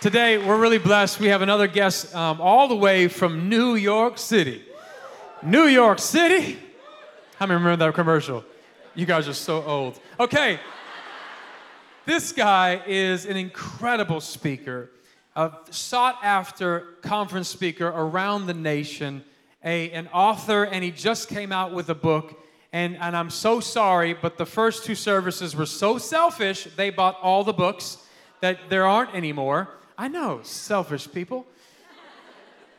Today, we're really blessed. We have another guest um, all the way from New York City. New York City? How many remember that commercial? You guys are so old. Okay. This guy is an incredible speaker, a sought after conference speaker around the nation, a, an author, and he just came out with a book. And, and I'm so sorry, but the first two services were so selfish, they bought all the books that there aren't anymore. I know, selfish people.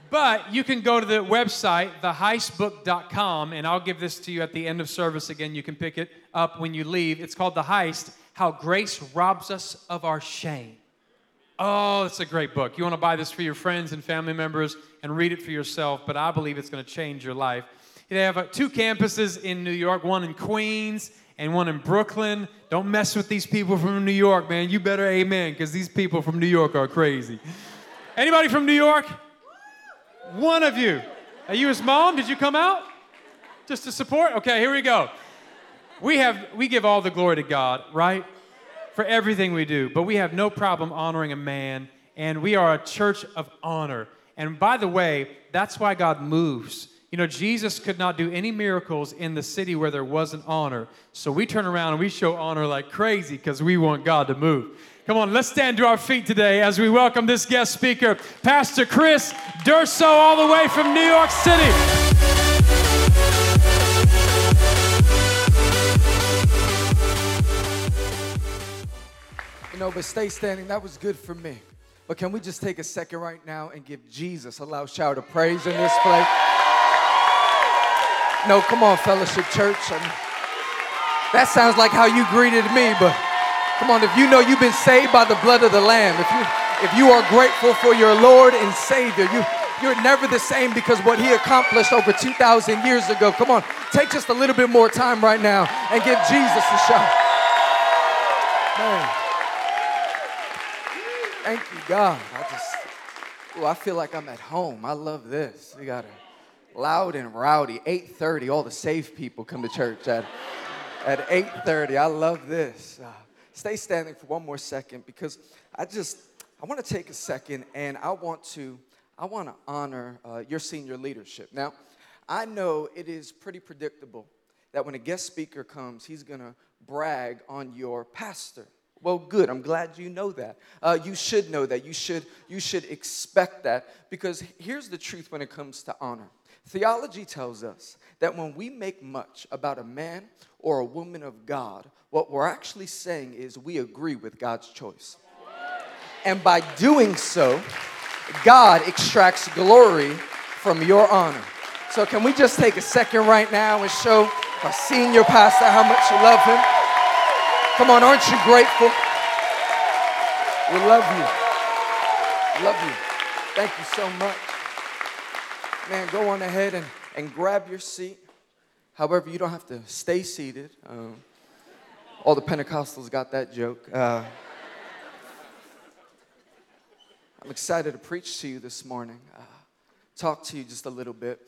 But you can go to the website, theheistbook.com, and I'll give this to you at the end of service again. You can pick it up when you leave. It's called The Heist How Grace Robs Us of Our Shame. Oh, it's a great book. You want to buy this for your friends and family members and read it for yourself, but I believe it's going to change your life. They have uh, two campuses in New York, one in Queens and one in Brooklyn. Don't mess with these people from New York, man. You better amen, because these people from New York are crazy. Anybody from New York? One of you. Are you his mom? Did you come out? Just to support? Okay, here we go. We have we give all the glory to God, right? For everything we do, but we have no problem honoring a man, and we are a church of honor. And by the way, that's why God moves. You know, Jesus could not do any miracles in the city where there wasn't honor. So we turn around and we show honor like crazy because we want God to move. Come on, let's stand to our feet today as we welcome this guest speaker, Pastor Chris Durso, all the way from New York City. You know, but stay standing. That was good for me. But can we just take a second right now and give Jesus a loud shout of praise in this place? No, come on, Fellowship Church. I that sounds like how you greeted me, but Come on, if you know you've been saved by the blood of the Lamb, if you if you are grateful for your Lord and Savior, you you're never the same because what he accomplished over 2,000 years ago. Come on, take just a little bit more time right now and give Jesus a shout. Man. Thank you, God. I just, oh, I feel like I'm at home. I love this. We got a loud and rowdy. 8:30. All the safe people come to church at at 8:30. I love this. Uh, stay standing for one more second because I just I want to take a second and I want to I want to honor uh, your senior leadership. Now, I know it is pretty predictable that when a guest speaker comes, he's gonna brag on your pastor. Well, good. I'm glad you know that. Uh, you should know that. You should you should expect that because here's the truth when it comes to honor. Theology tells us that when we make much about a man or a woman of God, what we're actually saying is we agree with God's choice. And by doing so, God extracts glory from your honor. So, can we just take a second right now and show our senior pastor how much you love him? Come on, aren't you grateful? We love you. Love you. Thank you so much. Man, go on ahead and, and grab your seat. However, you don't have to stay seated. Um, all the Pentecostals got that joke. Uh, I'm excited to preach to you this morning, uh, talk to you just a little bit.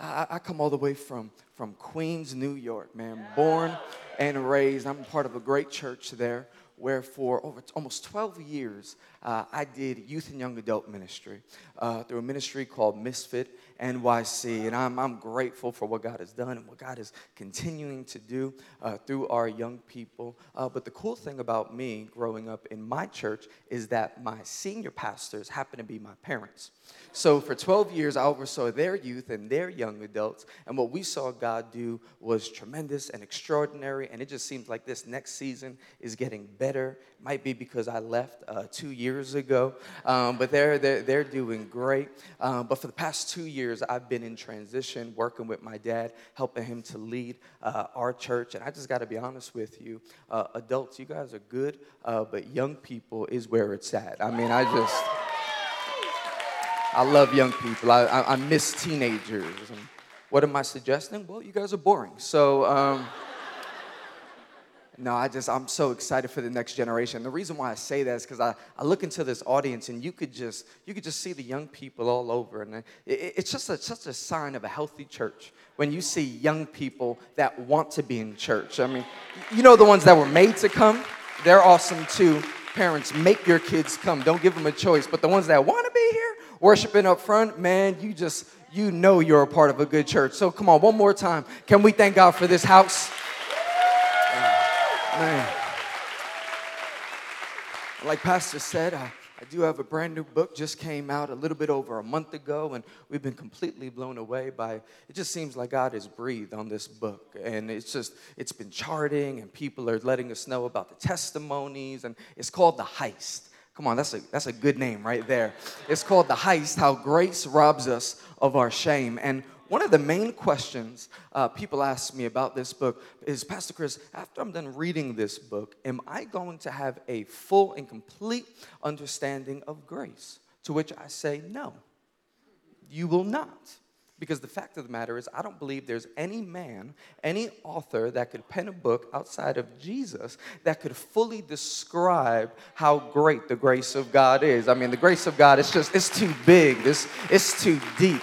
I, I, come all the way from, from Queens, New York, man, born and raised. I'm part of a great church there where for over almost 12 years uh, I did youth and young adult ministry uh, through a ministry called Misfit NYC. And I'm, I'm grateful for what God has done and what God is continuing to do uh, through our young people. Uh, but the cool thing about me growing up in my church is that my senior pastors happen to be my parents. So for 12 years, I oversaw their youth and their young adults. And what we saw God do was tremendous and extraordinary. And it just seems like this next season is getting better. Might be because I left uh, two years ago, um, but they're, they're, they're doing great. Um, but for the past two years, I've been in transition, working with my dad, helping him to lead uh, our church. And I just got to be honest with you uh, adults, you guys are good, uh, but young people is where it's at. I mean, I just. I love young people. I, I, I miss teenagers. And what am I suggesting? Well, you guys are boring. So, um, no, I just, I'm so excited for the next generation. The reason why I say that is because I, I look into this audience and you could just, you could just see the young people all over. And it, it's just such a sign of a healthy church when you see young people that want to be in church. I mean, you know the ones that were made to come? They're awesome too Parents, make your kids come. Don't give them a choice. But the ones that want to be here, worshiping up front, man, you just, you know you're a part of a good church. So come on, one more time. Can we thank God for this house? Like Pastor said, I, I do have a brand new book, just came out a little bit over a month ago, and we've been completely blown away by it. Just seems like God has breathed on this book, and it's just, it's been charting, and people are letting us know about the testimonies, and it's called The Heist. Come on, that's a, that's a good name right there. It's called The Heist How Grace Robs Us of Our Shame. And one of the main questions uh, people ask me about this book is Pastor Chris, after I'm done reading this book, am I going to have a full and complete understanding of grace? To which I say, no, you will not. Because the fact of the matter is, I don't believe there's any man, any author that could pen a book outside of Jesus that could fully describe how great the grace of God is. I mean, the grace of God is just, it's too big, it's, it's too deep.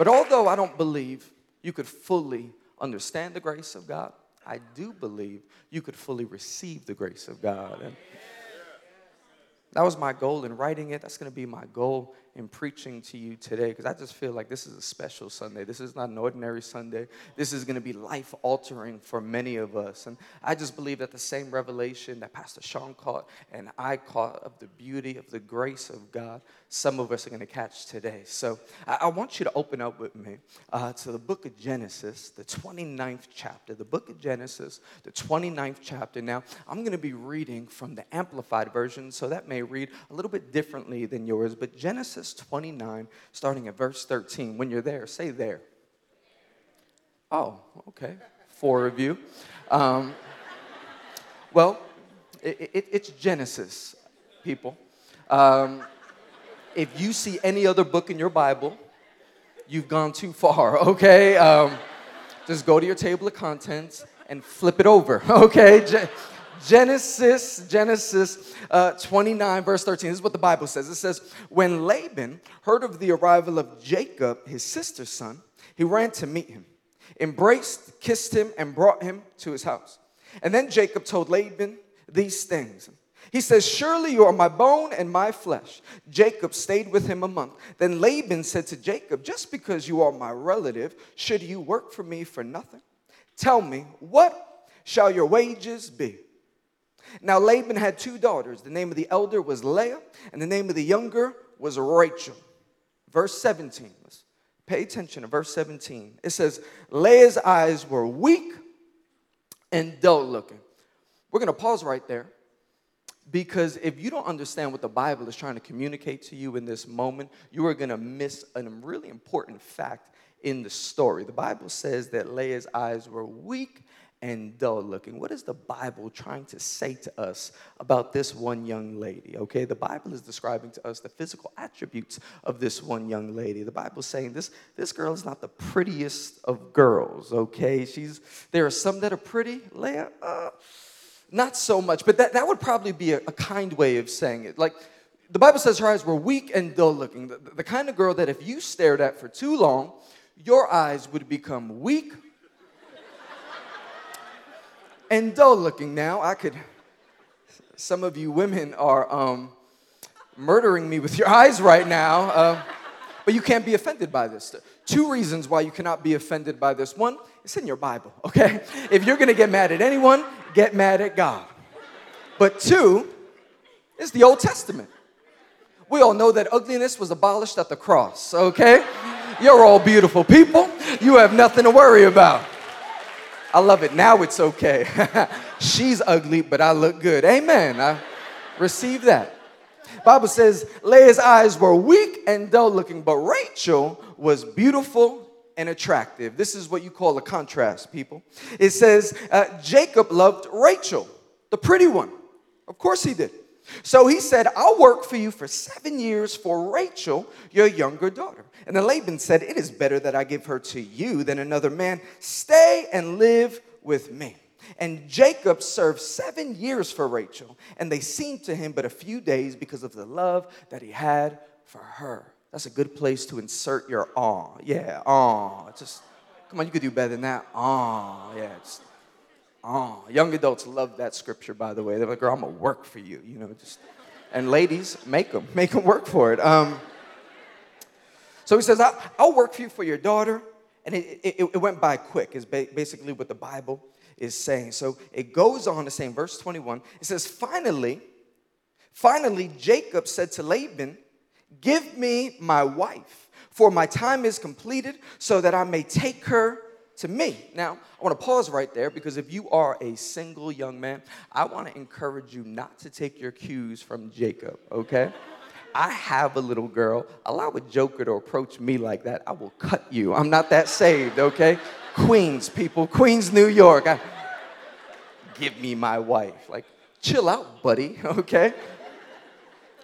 But although I don't believe you could fully understand the grace of God, I do believe you could fully receive the grace of God. And that was my goal in writing it. That's going to be my goal in preaching to you today because I just feel like this is a special Sunday. This is not an ordinary Sunday. This is going to be life altering for many of us. And I just believe that the same revelation that Pastor Sean caught and I caught of the beauty of the grace of God, some of us are going to catch today. So I, I want you to open up with me uh, to the book of Genesis, the 29th chapter. The book of Genesis, the 29th chapter. Now, I'm going to be reading from the Amplified Version, so that may read a little bit differently than yours, but Genesis Genesis 29, starting at verse 13. When you're there, say there. Oh, okay. Four of you. Um, well, it, it, it's Genesis, people. Um, if you see any other book in your Bible, you've gone too far, okay? Um, just go to your table of contents and flip it over, okay? Genesis, Genesis uh, 29, verse 13. This is what the Bible says. It says, When Laban heard of the arrival of Jacob, his sister's son, he ran to meet him, embraced, kissed him, and brought him to his house. And then Jacob told Laban these things. He says, Surely you are my bone and my flesh. Jacob stayed with him a month. Then Laban said to Jacob, Just because you are my relative, should you work for me for nothing? Tell me, what shall your wages be? Now, Laban had two daughters. The name of the elder was Leah, and the name of the younger was Rachel. Verse 17. Let's pay attention to verse 17. It says, Leah's eyes were weak and dull looking. We're going to pause right there because if you don't understand what the Bible is trying to communicate to you in this moment, you are going to miss a really important fact in the story. The Bible says that Leah's eyes were weak and dull looking. What is the Bible trying to say to us about this one young lady? Okay, the Bible is describing to us the physical attributes of this one young lady. The Bible's saying this, this girl is not the prettiest of girls, okay? She's there are some that are pretty, Leah, uh, not so much, but that, that would probably be a, a kind way of saying it. Like the Bible says her eyes were weak and dull looking. The, the kind of girl that if you stared at for too long, your eyes would become weak and dull looking now. I could, some of you women are um, murdering me with your eyes right now, uh, but you can't be offended by this. Two reasons why you cannot be offended by this. One, it's in your Bible, okay? If you're gonna get mad at anyone, get mad at God. But two, it's the Old Testament. We all know that ugliness was abolished at the cross, okay? You're all beautiful people. You have nothing to worry about. I love it. Now it's okay. She's ugly, but I look good. Amen. I receive that. Bible says Leah's eyes were weak and dull looking, but Rachel was beautiful and attractive. This is what you call a contrast, people. It says uh, Jacob loved Rachel, the pretty one. Of course he did. So he said, I'll work for you for seven years for Rachel, your younger daughter. And then Laban said, It is better that I give her to you than another man. Stay and live with me. And Jacob served seven years for Rachel, and they seemed to him but a few days because of the love that he had for her. That's a good place to insert your awe. Yeah, awe. Just come on, you could do better than that. Awe. Yeah. Just, Oh, young adults love that scripture, by the way. They're like, girl, I'm gonna work for you, you know, just. And ladies, make them, make them work for it. Um, so he says, I'll work for you for your daughter. And it, it, it went by quick, is basically what the Bible is saying. So it goes on to say in verse 21, it says, Finally, finally, Jacob said to Laban, Give me my wife, for my time is completed, so that I may take her to me. Now, I want to pause right there because if you are a single young man, I want to encourage you not to take your cues from Jacob, okay? I have a little girl. Allow a joker to approach me like that. I will cut you. I'm not that saved, okay? Queens, people, Queens, New York. I, give me my wife. Like, chill out, buddy, okay?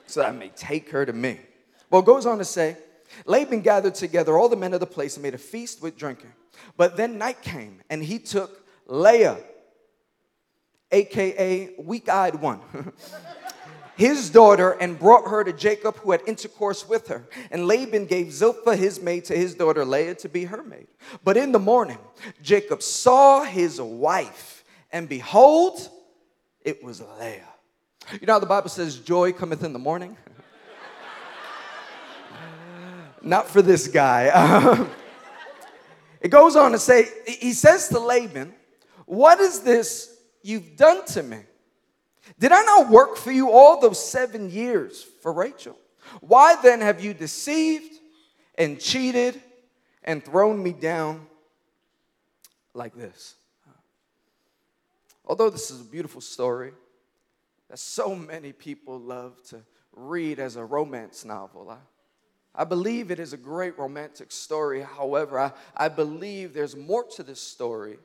So that I may take her to me. Well, it goes on to say, Laban gathered together all the men of the place and made a feast with drinking. But then night came, and he took Leah, aka weak eyed one. his daughter and brought her to Jacob, who had intercourse with her. And Laban gave Zilpah, his maid, to his daughter Leah to be her maid. But in the morning, Jacob saw his wife, and behold, it was Leah. You know how the Bible says, Joy cometh in the morning? Not for this guy. it goes on to say, he says to Laban, What is this you've done to me? Did I not work for you all those seven years for Rachel? Why then have you deceived and cheated and thrown me down like this? Although this is a beautiful story that so many people love to read as a romance novel, I, I believe it is a great romantic story. However, I, I believe there's more to this story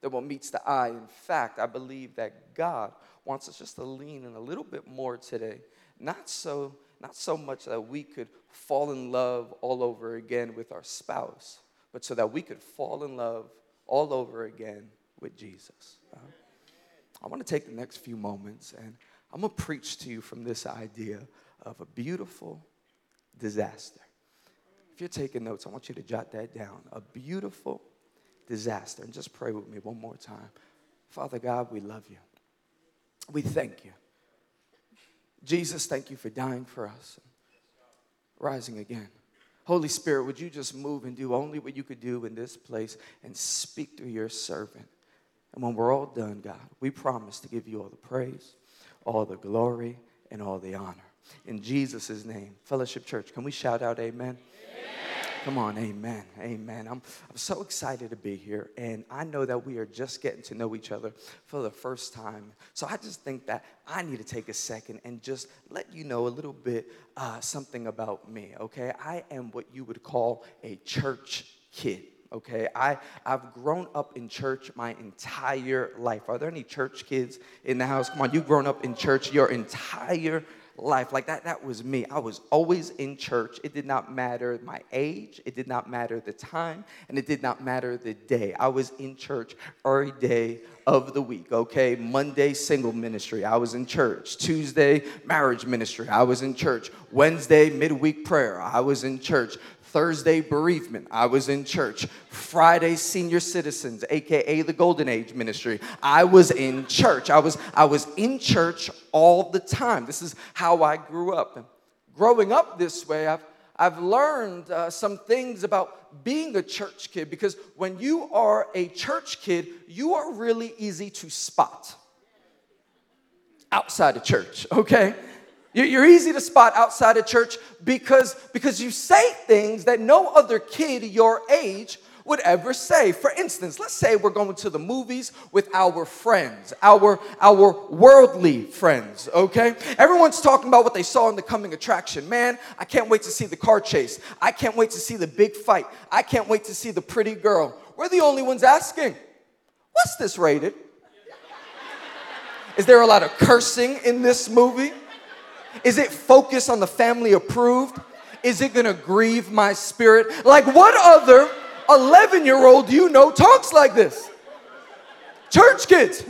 than what meets the eye. In fact, I believe that God wants us just to lean in a little bit more today. Not so, not so much that we could fall in love all over again with our spouse, but so that we could fall in love all over again with Jesus. Uh, I want to take the next few moments and I'm going to preach to you from this idea of a beautiful disaster. If you're taking notes, I want you to jot that down. A beautiful disaster. And just pray with me one more time. Father God, we love you. We thank you. Jesus, thank you for dying for us, rising again. Holy Spirit, would you just move and do only what you could do in this place and speak through your servant? And when we're all done, God, we promise to give you all the praise, all the glory, and all the honor. In Jesus' name, Fellowship Church, can we shout out amen? Come on, amen, amen. I'm, I'm so excited to be here, and I know that we are just getting to know each other for the first time. So I just think that I need to take a second and just let you know a little bit uh, something about me, okay? I am what you would call a church kid okay I, i've grown up in church my entire life are there any church kids in the house come on you've grown up in church your entire life. Like that, that was me. I was always in church. It did not matter my age, it did not matter the time, and it did not matter the day. I was in church every day of the week, okay? Monday, single ministry, I was in church. Tuesday, marriage ministry, I was in church. Wednesday, midweek prayer, I was in church. Thursday, bereavement. I was in church. Friday, senior citizens, aka the Golden Age ministry. I was in church. I was, I was in church all the time. This is how I grew up. And growing up this way, I've, I've learned uh, some things about being a church kid because when you are a church kid, you are really easy to spot outside of church, okay? You're easy to spot outside of church because, because you say things that no other kid your age would ever say. For instance, let's say we're going to the movies with our friends, our, our worldly friends, okay? Everyone's talking about what they saw in the coming attraction. Man, I can't wait to see the car chase. I can't wait to see the big fight. I can't wait to see the pretty girl. We're the only ones asking, what's this rated? Is there a lot of cursing in this movie? Is it focused on the family approved? Is it gonna grieve my spirit? Like, what other 11 year old you know talks like this? Church kids.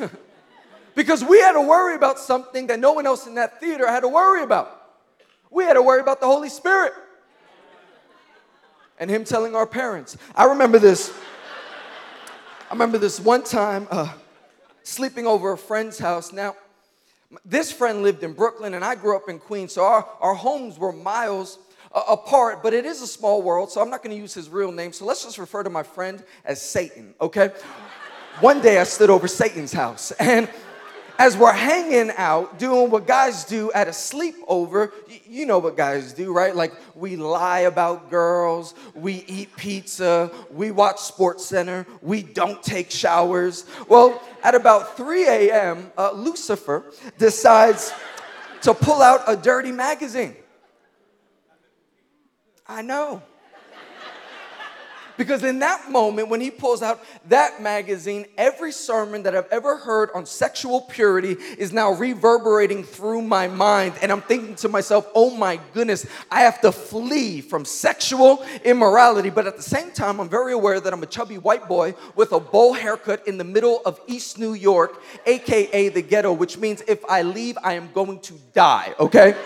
because we had to worry about something that no one else in that theater had to worry about. We had to worry about the Holy Spirit and Him telling our parents. I remember this. I remember this one time. Uh, sleeping over a friend's house. Now, this friend lived in Brooklyn and I grew up in Queens, so our, our homes were miles uh, apart, but it is a small world, so I'm not gonna use his real name. So let's just refer to my friend as Satan, okay? One day I stood over Satan's house and as we're hanging out, doing what guys do at a sleepover, you know what guys do, right? Like we lie about girls, we eat pizza, we watch Sports Center, we don't take showers. Well, at about 3 a.m., uh, Lucifer decides to pull out a dirty magazine. I know. Because in that moment, when he pulls out that magazine, every sermon that I've ever heard on sexual purity is now reverberating through my mind. And I'm thinking to myself, oh my goodness, I have to flee from sexual immorality. But at the same time, I'm very aware that I'm a chubby white boy with a bowl haircut in the middle of East New York, AKA the ghetto, which means if I leave, I am going to die, okay?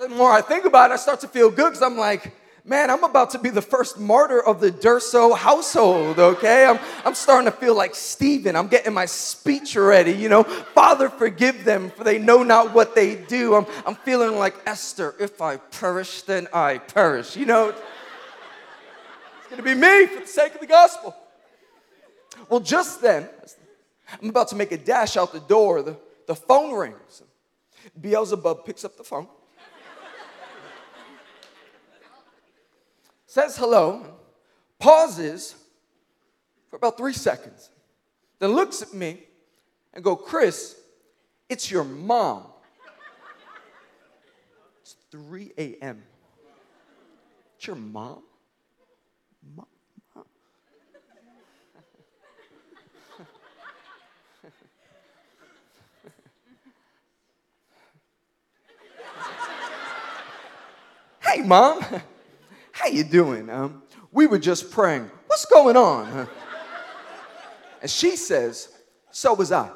the more I think about it, I start to feel good because I'm like, man, I'm about to be the first martyr of the Durso household, okay? I'm, I'm starting to feel like Stephen. I'm getting my speech ready, you know? Father, forgive them, for they know not what they do. I'm, I'm feeling like Esther. If I perish, then I perish, you know? It's gonna be me for the sake of the gospel. Well, just then, I'm about to make a dash out the door. The, the phone rings. Beelzebub picks up the phone. Says hello, pauses for about three seconds, then looks at me and go, Chris, it's your mom. It's 3 a.m. It's your mom? Mom? hey, mom. How you doing? Um, we were just praying. What's going on? And she says, So was I.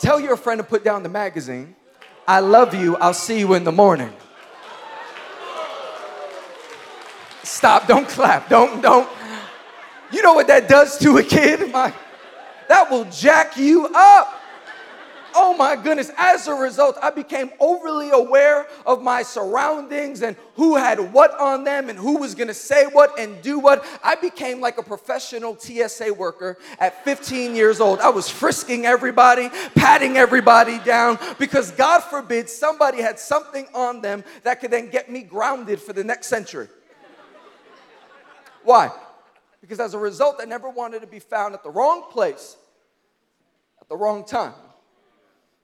Tell your friend to put down the magazine. I love you. I'll see you in the morning. Stop. Don't clap. Don't, don't. You know what that does to a kid? My, that will jack you up. Oh my goodness. As a result, I became overly aware of my surroundings and who had what on them and who was to say what and do what. I became like a professional TSA worker at 15 years old. I was frisking everybody, patting everybody down because God forbid somebody had something on them that could then get me grounded for the next century. Why? Because as a result, I never wanted to be found at the wrong place at the wrong time.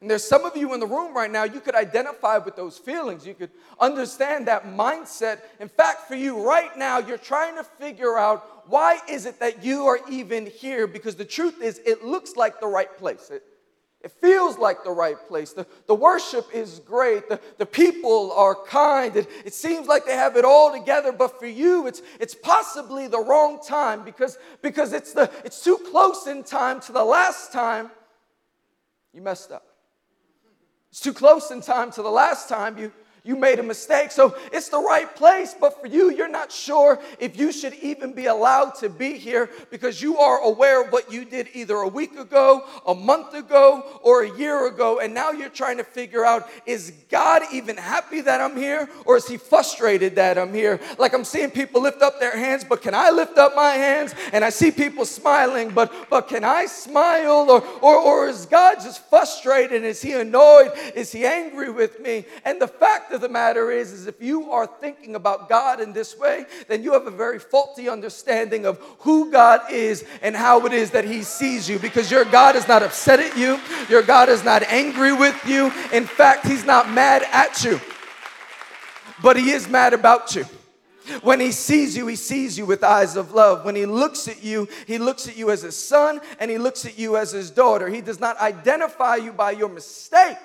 And there's some of you in the room right now, you could identify with those feelings. You could understand that mindset. In fact, for you right now, you're trying to figure out why is it that you are even here? Because the truth is, it looks like the right place. It, it feels like the right place. The, the worship is great. The, the people are kind. It, it seems like they have it all together, but for you, it's, it's possibly the wrong time because, because it's, the, it's too close in time to the last time you messed up. It's too close in time to the last time you you made a mistake. So it's the right place, but for you, you're not sure if you should even be allowed to be here because you are aware of what you did either a week ago, a month ago, or a year ago. And now you're trying to figure out is God even happy that I'm here or is he frustrated that I'm here? Like I'm seeing people lift up their hands, but can I lift up my hands? And I see people smiling, but but can I smile? Or or, or is God just frustrated? Is he annoyed? Is he angry with me? And the of the matter is, is if you are thinking about God in this way, then you have a very faulty understanding of who God is and how it is that He sees you. Because your God is not upset at you, your God is not angry with you. In fact, He's not mad at you, but He is mad about you. When he sees you, he sees you with eyes of love. When he looks at you, he looks at you as his son and he looks at you as his daughter. He does not identify you by your mistake,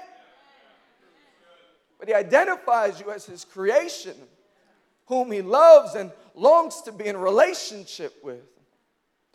but he identifies you as his creation, whom he loves and longs to be in relationship with.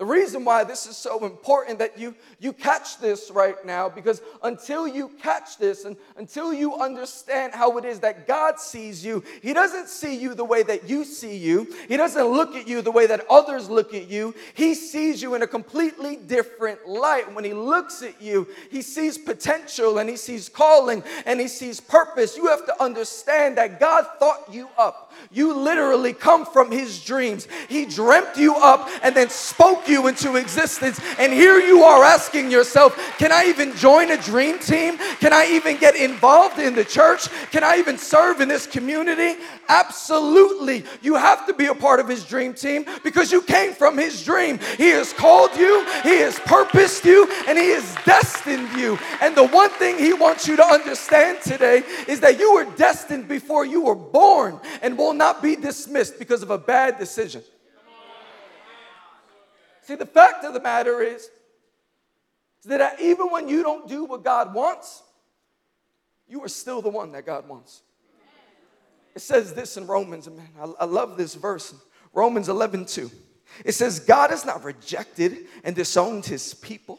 The reason why this is so important that you, you catch this right now, because until you catch this and until you understand how it is that God sees you, He doesn't see you the way that you see you. He doesn't look at you the way that others look at you. He sees you in a completely different light. When He looks at you, He sees potential and He sees calling and He sees purpose. You have to understand that God thought you up. You literally come from His dreams. He dreamt you up and then spoke you into existence. And here you are asking yourself, can I even join a dream team? Can I even get involved in the church? Can I even serve in this community? Absolutely. You have to be a part of his dream team because you came from his dream. He has called you, he has purposed you, and he has destined you. And the one thing he wants you to understand today is that you were destined before you were born and will not be dismissed because of a bad decision. See, the fact of the matter is, is that even when you don't do what God wants, you are still the one that God wants. It says this in Romans, man, I, I love this verse, Romans 11 2. It says, God has not rejected and disowned his people,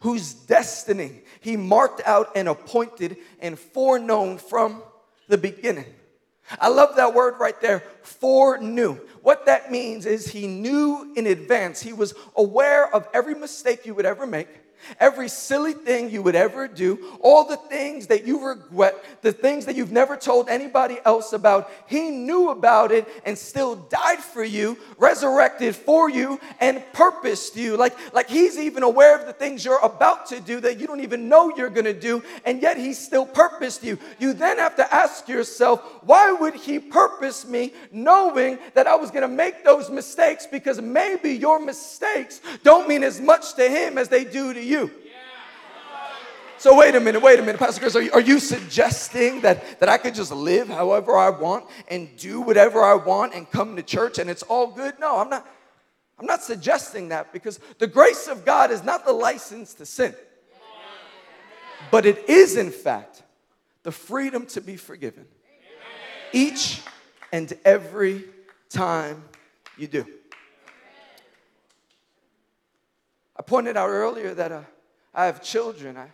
whose destiny he marked out and appointed and foreknown from the beginning. I love that word right there, foreknew. What that means is he knew in advance. He was aware of every mistake you would ever make every silly thing you would ever do, all the things that you regret, the things that you've never told anybody else about. He knew about it and still died for you, resurrected for you, and purposed you. Like, like he's even aware of the things you're about to do that you don't even know you're gonna do, and yet he still purposed you. You then have to ask yourself, why would he purpose me knowing that I was gonna make those mistakes? Because maybe your mistakes don't mean as much to him as they do to you you. So wait a minute, wait a minute, Pastor Chris. Are you, are you, suggesting that, that I could just live however I want and do whatever I want and come to church and it's all good? No, I'm not. I'm not suggesting that because the grace of God is not the license to sin, but it is, in fact, the freedom to be forgiven each and every time you do. I pointed out earlier that uh, I have children. I,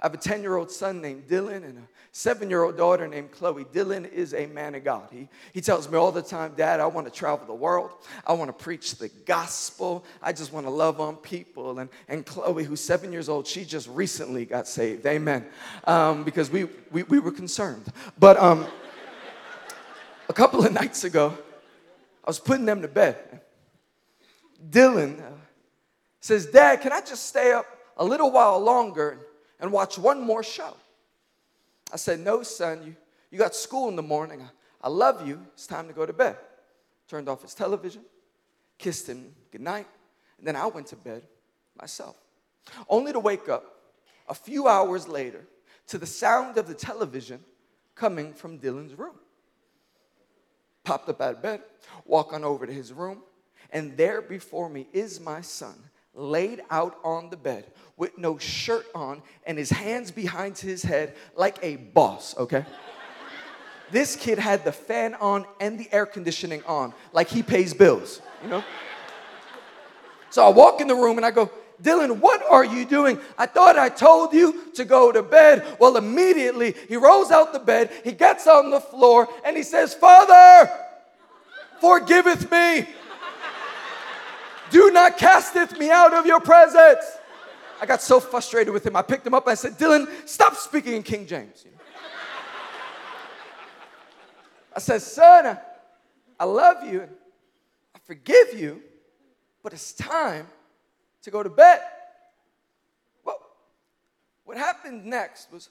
I have a 10 year old son named Dylan and a seven year old daughter named Chloe. Dylan is a man of God. He, he tells me all the time, Dad, I want to travel the world. I want to preach the gospel. I just want to love on people. And, and Chloe, who's seven years old, she just recently got saved. Amen. Um, because we, we, we were concerned. But um, a couple of nights ago, I was putting them to bed. Dylan, uh, says, Dad, can I just stay up a little while longer and watch one more show? I said, No, son, you, you got school in the morning. I, I love you. It's time to go to bed. Turned off his television, kissed him goodnight, and then I went to bed myself. Only to wake up a few hours later to the sound of the television coming from Dylan's room. Popped up out of bed, walk on over to his room, and there before me is my son laid out on the bed with no shirt on and his hands behind his head like a boss, okay? this kid had the fan on and the air conditioning on, like he pays bills, you know? So I walk in the room and I go, Dylan, what are you doing? I thought I told you to go to bed. Well, immediately he rolls out the bed, he gets on the floor, and he says, Father, forgiveth me. Do not casteth me out of your presence. I got so frustrated with him. I picked him up. I said, Dylan, stop speaking in King James. I said, son, I love you. And I forgive you, but it's time to go to bed. Well, what happened next was,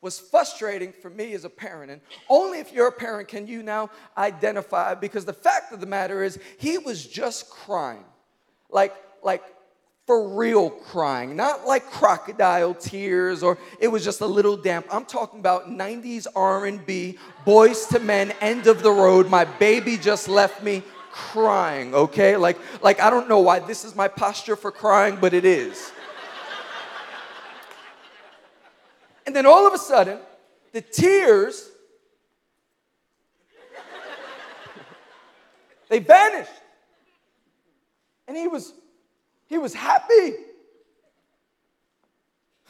was frustrating for me as a parent. And only if you're a parent can you now identify, because the fact of the matter is, he was just crying like, like for real crying, not like crocodile tears or it was just a little damp. I'm talking about 90s R&B, Boyz II Men, end of the road. My baby just left me crying, okay? Like, like I don't know why this is my posture for crying, but it is. and then all of a sudden, the tears they vanished. And he was He was happy.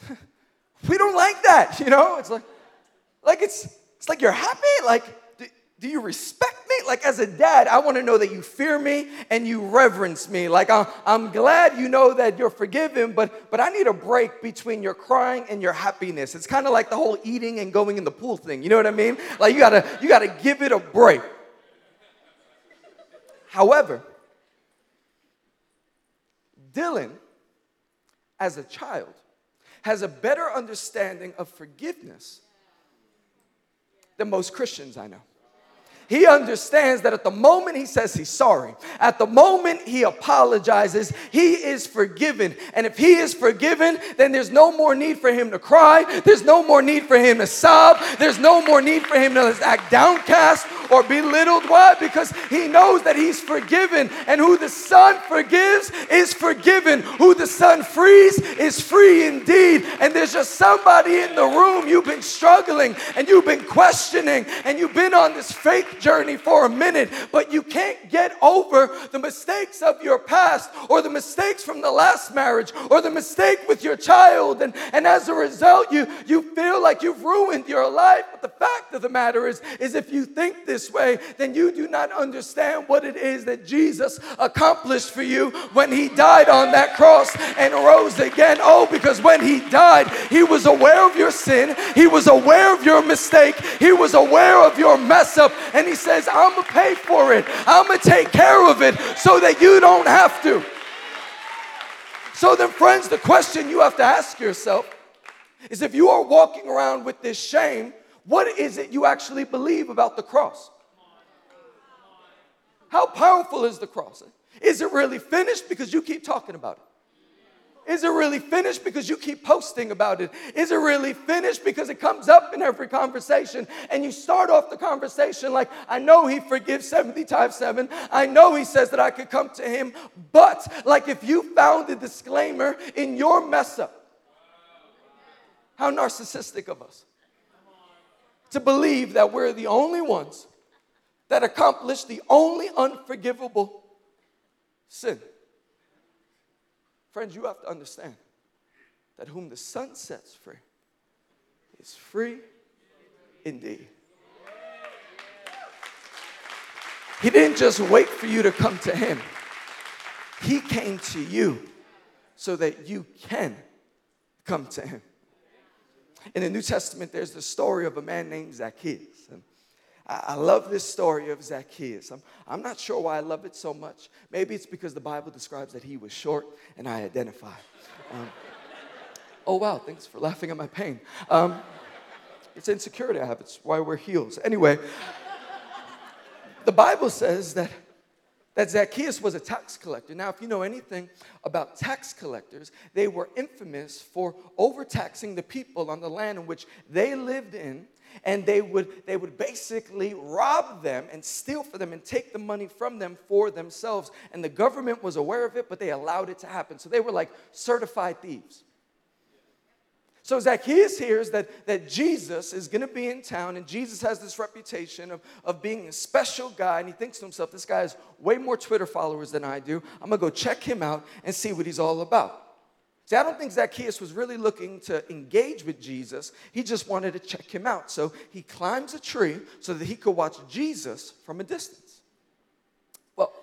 we don't like that, you know? It's like, like it's, it's like you're happy. Like, do, you respect me? Like, as a dad, I want to know that you fear me and you reverence me. Like, I'm glad you know that you're forgiven, but, but I need a break between your crying and your happiness. It's kind of like the whole eating and going in the pool thing. You know what I mean? Like, you gotta, you gotta give it a break. However, Dylan, as a child, has a better understanding of forgiveness than most Christians I know. He understands that at the moment he says he's sorry, at the moment he apologizes, he is forgiven. And if he is forgiven, then there's no more need for him to cry. There's no more need for him to sob. There's no more need for him to act downcast or belittled. Why? Because he knows that he's forgiven. And who the Son forgives is forgiven. Who the Son frees is free indeed. And there's just somebody in the room you've been struggling and you've been questioning and you've been on this faith journey for a minute, but you can't get over the mistakes of your past or the mistakes from the last marriage or the mistake with your child. And, and as a result, you, you feel like you've ruined your life. But the fact of the matter is, is if you think this way, then you do not understand what it is that Jesus accomplished for you when he died on that cross and rose again. Oh, because when he died, he was aware of your sin, he was aware of your mistake, he was aware of your mess up, and he says, I'm going to pay for it. I'm going to take care of it so that you don't have to. So then, friends, the question you have to ask yourself is if you are walking around with this shame, what is it you actually believe about the cross? How powerful is the cross? Is it really finished because you keep talking about it? Is it really finished because you keep posting about it? Is it really finished because it comes up in every conversation and you start off the conversation like, I know he forgives 70 times 7. I know he says that I could come to him, but like if you found a disclaimer in your mess up, how narcissistic of us to believe that we're the only ones that accomplish the only unforgivable sin. Friends, you have to understand that whom the Son sets free is free indeed. He didn't just wait for you to come to Him, He came to you so that you can come to Him. In the New Testament, there's the story of a man named Zacchaeus. And I love this story of Zacchaeus. I'm, I'm not sure why I love it so much. Maybe it's because the Bible describes that he was short and I identify. Um, oh, wow, thanks for laughing at my pain. Um, it's insecurity I have, it's why we're heels. Anyway, the Bible says that, that Zacchaeus was a tax collector. Now, if you know anything about tax collectors, they were infamous for overtaxing the people on the land in which they lived in and they would they would basically rob them and steal for them and take the money from them for themselves. And the government was aware of it but they allowed it to happen. So they were like certified thieves. So zacchaeus hears that, that jesus is going to be in town and jesus has this reputation of, of being a special guy and he thinks to himself this guy has way more twitter followers than i do. I'm going to go check him out and see what he's all about See, I don't think Zacchaeus was really looking to engage with Jesus. He just wanted to check him out. So he climbs a tree so that he could watch Jesus from a distance. Well,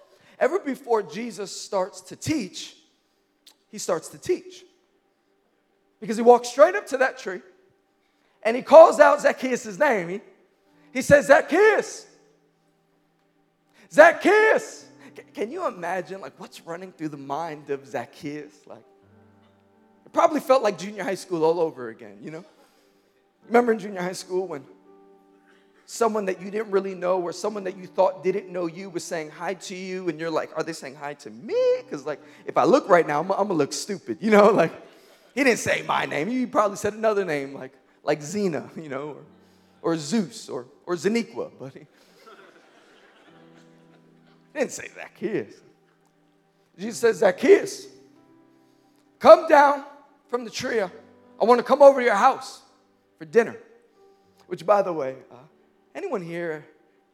ever before Jesus starts to teach, he starts to teach. Because he walks straight up to that tree and he calls out Zacchaeus' name. He, he says, Zacchaeus, Zacchaeus. Can you imagine like what's running through the mind of Zacchaeus? Like, it probably felt like junior high school all over again, you know? Remember in junior high school when someone that you didn't really know or someone that you thought didn't know you was saying hi to you and you're like, are they saying hi to me? Because like, if I look right now, I'm, I'm gonna look stupid, you know? Like, he didn't say my name. He probably said another name like, like Xena, you know, or, or Zeus or, or Zaniqua, he didn't say Zacchaeus. Jesus says, Zacchaeus, come down from the trio. I want to come over to your house for dinner. Which, by the way, uh, anyone here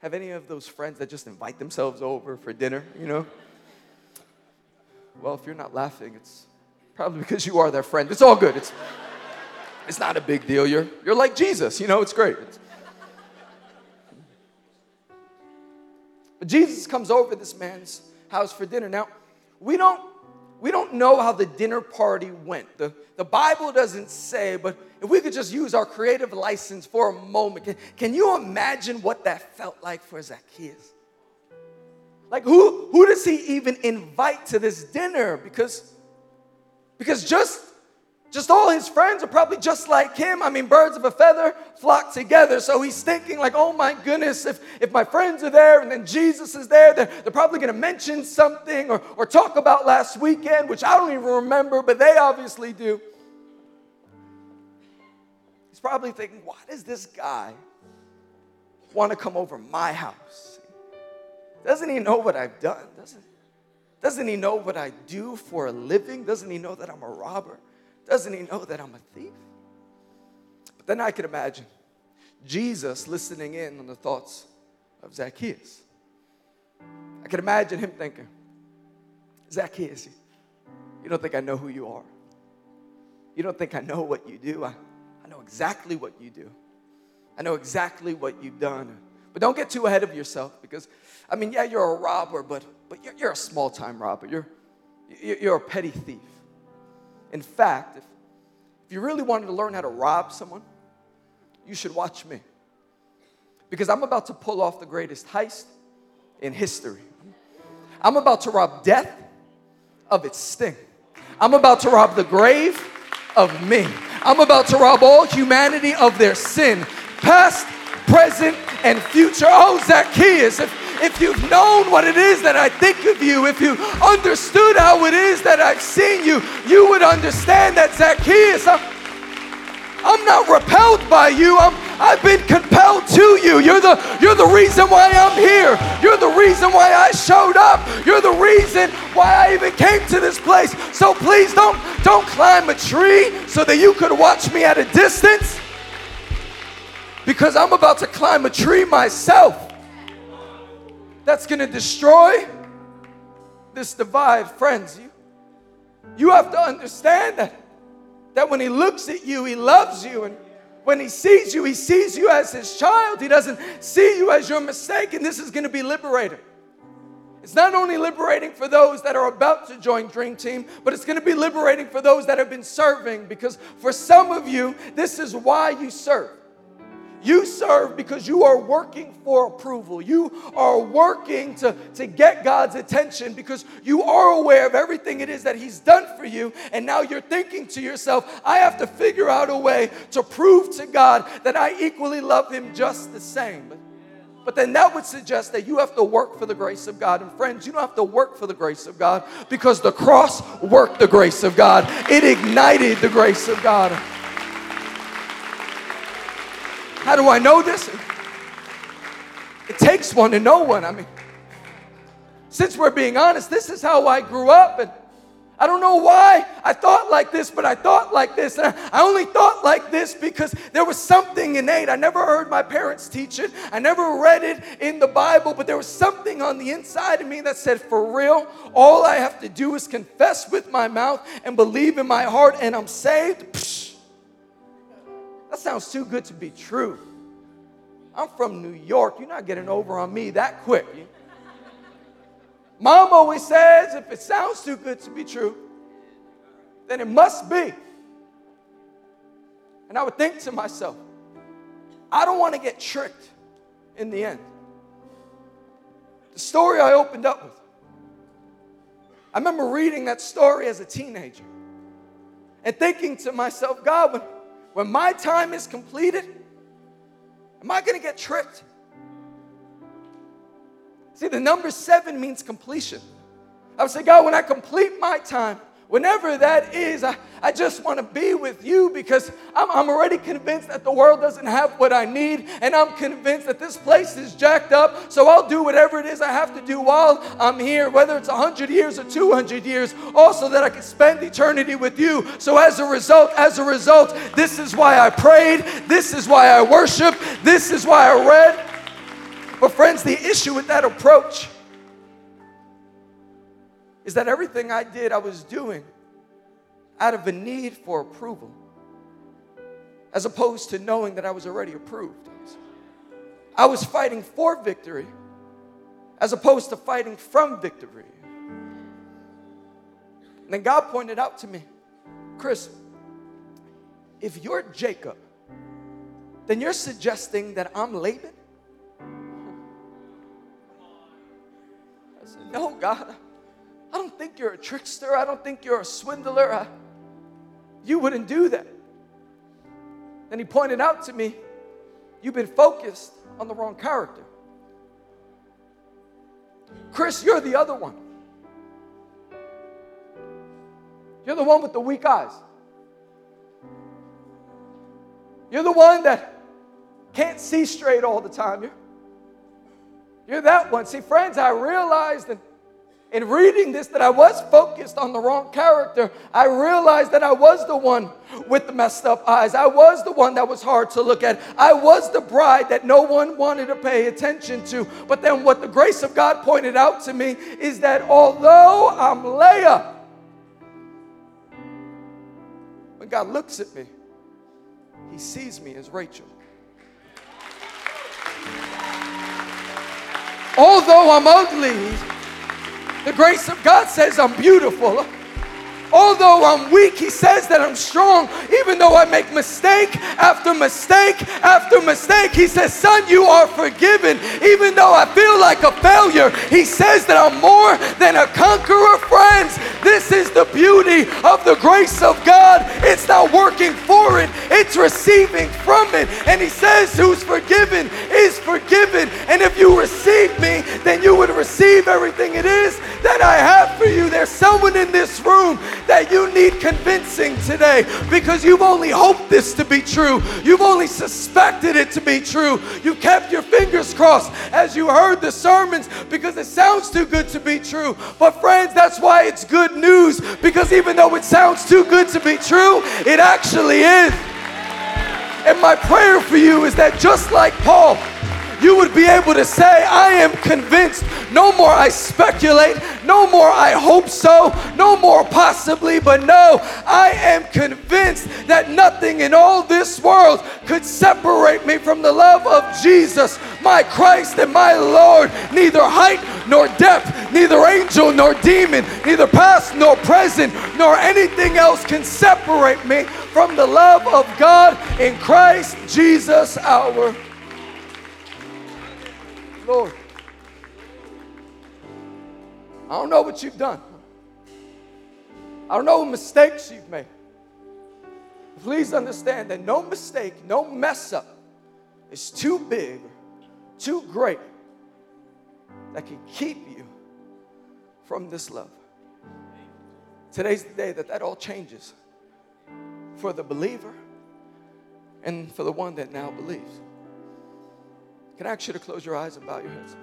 have any of those friends that just invite themselves over for dinner, you know? Well, if you're not laughing, it's probably because you are their friend. It's all good. It's, it's not a big deal. You're, you're like Jesus, you know, it's great. It's, but Jesus comes over this man's house for dinner. Now, we don't we don't know how the dinner party went. The, the Bible doesn't say, but if we could just use our creative license for a moment, can, can you imagine what that felt like for Zacchaeus? Like who who does he even invite to this dinner? Because because just just all his friends are probably just like him. I mean, birds of a feather flock together. So he's thinking, like, oh my goodness, if, if my friends are there and then Jesus is there, they're, they're probably going to mention something or, or talk about last weekend, which I don't even remember, but they obviously do. He's probably thinking, why does this guy want to come over my house? Doesn't he know what I've done? Doesn't, doesn't he know what I do for a living? Doesn't he know that I'm a robber? Doesn't he know that I'm a thief? But then I could imagine Jesus listening in on the thoughts of Zacchaeus. I could imagine him thinking, Zacchaeus, you don't think I know who you are. You don't think I know what you do. I, I know exactly what you do. I know exactly what you've done. But don't get too ahead of yourself because, I mean, yeah, you're a robber, but, but you're, you're a small time robber. You're, you're a petty thief. In fact, if, if you really wanted to learn how to rob someone, you should watch me. Because I'm about to pull off the greatest heist in history. I'm about to rob death of its sting. I'm about to rob the grave of me. I'm about to rob all humanity of their sin, past, present, and future. Oh, Zacchaeus, if if you've known what it is that I think of you, if you understood how it is that I've seen you, you would understand that Zacchaeus, I'm, I'm not repelled by you. I'm, I've been compelled to you. You're the, you're the reason why I'm here. You're the reason why I showed up. You're the reason why I even came to this place. So please don't, don't climb a tree so that you could watch me at a distance. Because I'm about to climb a tree myself that's going to destroy this divide. Friends, you, you have to understand that, that when He looks at you, He loves you. And when He sees you, He sees you as His child. He doesn't see you as your mistake. And this is going to be liberating. It's not only liberating for those that are about to join Dream Team, but it's going to be liberating for those that have been serving because for some of you, this is why you serve. You serve because you are working for approval. You are working to, to get God's attention because you are aware of everything it is that He's done for you. And now you're thinking to yourself, I have to figure out a way to prove to God that I equally love Him just the same. But, then that would suggest that you have to work for the grace of God. And friends, you don't have to work for the grace of God because the cross worked the grace of God, it ignited the grace of God. How do I know this? It takes one to know one. I mean, since we're being honest, this is how I grew up. And I don't know why I thought like this, but I thought like this. And I only thought like this because there was something innate. I never heard my parents teach it, I never read it in the Bible, but there was something on the inside of me that said, for real, all I have to do is confess with my mouth and believe in my heart, and I'm saved. Psh, that sounds too good to be true. I'm from New York. You're not getting over on me that quick. Mom always says if it sounds too good to be true, then it must be. And I would think to myself, I don't want to get tricked in the end. The story I opened up with, I remember reading that story as a teenager and thinking to myself, God, when, when my time is completed, am I going to get tricked? See, the number seven means completion. I would say, God, when I complete my time, whenever that is, I, I just want to be with you because I'm, I'm already convinced that the world doesn't have what I need, and I'm convinced that this place is jacked up. So I'll do whatever it is I have to do while I'm here, whether it's 100 years or 200 years, also that I can spend eternity with you. So as a result, as a result, this is why I prayed, this is why I worship, this is why I read. But, friends, the issue with that approach is that everything I did, I was doing out of a need for approval, as opposed to knowing that I was already approved. I was fighting for victory, as opposed to fighting from victory. And then God pointed out to me, Chris, if you're Jacob, then you're suggesting that I'm Laban? I said, No, God, think you're a trickster. I don't think you're a swindler. I, you wouldn't do that. And he pointed out to me, You've been focused on the wrong character. Chris, you're the other one. You're the one with the weak eyes. You're the one that can't see straight all the time. You're, you're that one. See, friends, I realized that in reading this that I was focused on the wrong character. I realized that I was the one with the messed up eyes. I was the one that was hard to look at. I was the bride that no one wanted to pay attention to. But then what the grace of God pointed out to me is that although I'm Leah, when God looks at me, he sees me as Rachel. Although I'm ugly, the grace of God says I'm beautiful. Although I'm weak, he says that I'm strong. Even though I make mistake after mistake after mistake, he says, Son, you are forgiven. Even though I feel like a failure, he says that I'm more than a conqueror, friends. This is the beauty of the grace of God. It's not working for it, it's receiving from it. And he says, Who's forgiven is forgiven. And if you receive me, then you would receive everything it is that I have for you. There's someone in this room that you need convincing today because you've only hoped this to be true. You've only suspected it to be true. You kept your fingers crossed as you heard the sermons because it sounds too good to be true. But, friends, that's why it's good news because even though it sounds too good to be true, it actually is. And my prayer for you is that just like Paul, you would be able to say, I am convinced. No more I speculate. No more I hope so. No more possibly, but no, I am convinced that nothing in all this world could separate me from the love of Jesus, my Christ and my Lord. Neither height nor depth, neither angel nor demon, neither past nor present, nor anything else can separate me from the love of God in Christ Jesus our Lord. I don't know what you've done. I don't know what mistakes you've made. Please understand that no mistake, no mess up is too big, too great that can keep you from this love. Today's the day that that all changes for the believer and for the one that now believes. Can I ask you to close your eyes and bow your heads?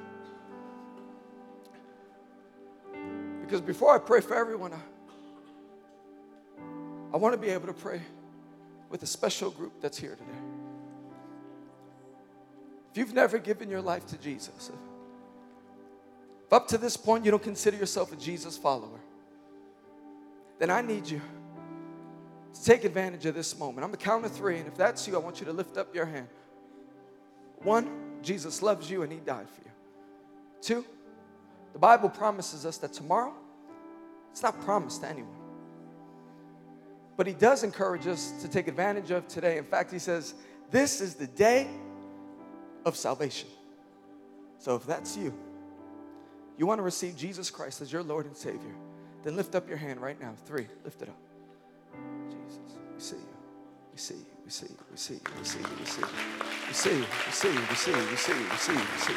Because before I pray for everyone, I, I want to be able to pray with a special group that's here today. If you've never given your life to Jesus, if up to this point you don't consider yourself a Jesus follower, then I need you to take advantage of this moment. I'm to count to three, and if that's you, I want you to lift up your hand. One, Jesus loves you and He died for you. Two, the Bible promises us that tomorrow, it's not promised to anyone. But He does encourage us to take advantage of today. In fact, He says, This is the day of salvation. So if that's you, you want to receive Jesus Christ as your Lord and Savior, then lift up your hand right now. Three, lift it up. Jesus, we see you. We see you we see, we see, we see, we see, we see, we see, we see, we see, we see,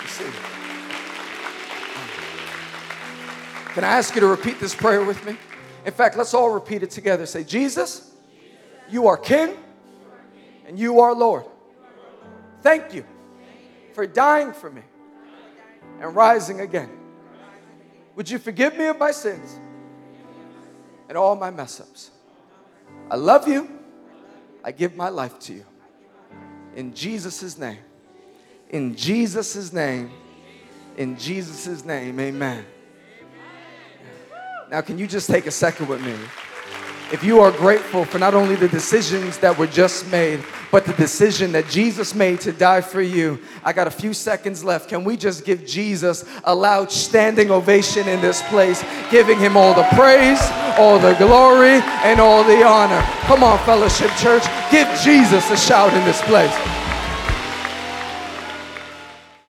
we see. Can I ask you to repeat this prayer with me? In fact, let's all repeat it together. Say, Jesus, you are King and you are Lord. Thank you for dying for me and rising again. Would you forgive me of my sins and all my mess ups? I love you I give my life to you. In Jesus' name. In Jesus' name. In Jesus' name. Amen. Now, can you just take a second with me? If you are grateful for not only the decisions that were just made, but the decision that Jesus made to die for you, I got a few seconds left. Can we just give Jesus a loud standing ovation in this place, giving him all the praise, all the glory, and all the honor? Come on, Fellowship Church, give Jesus a shout in this place.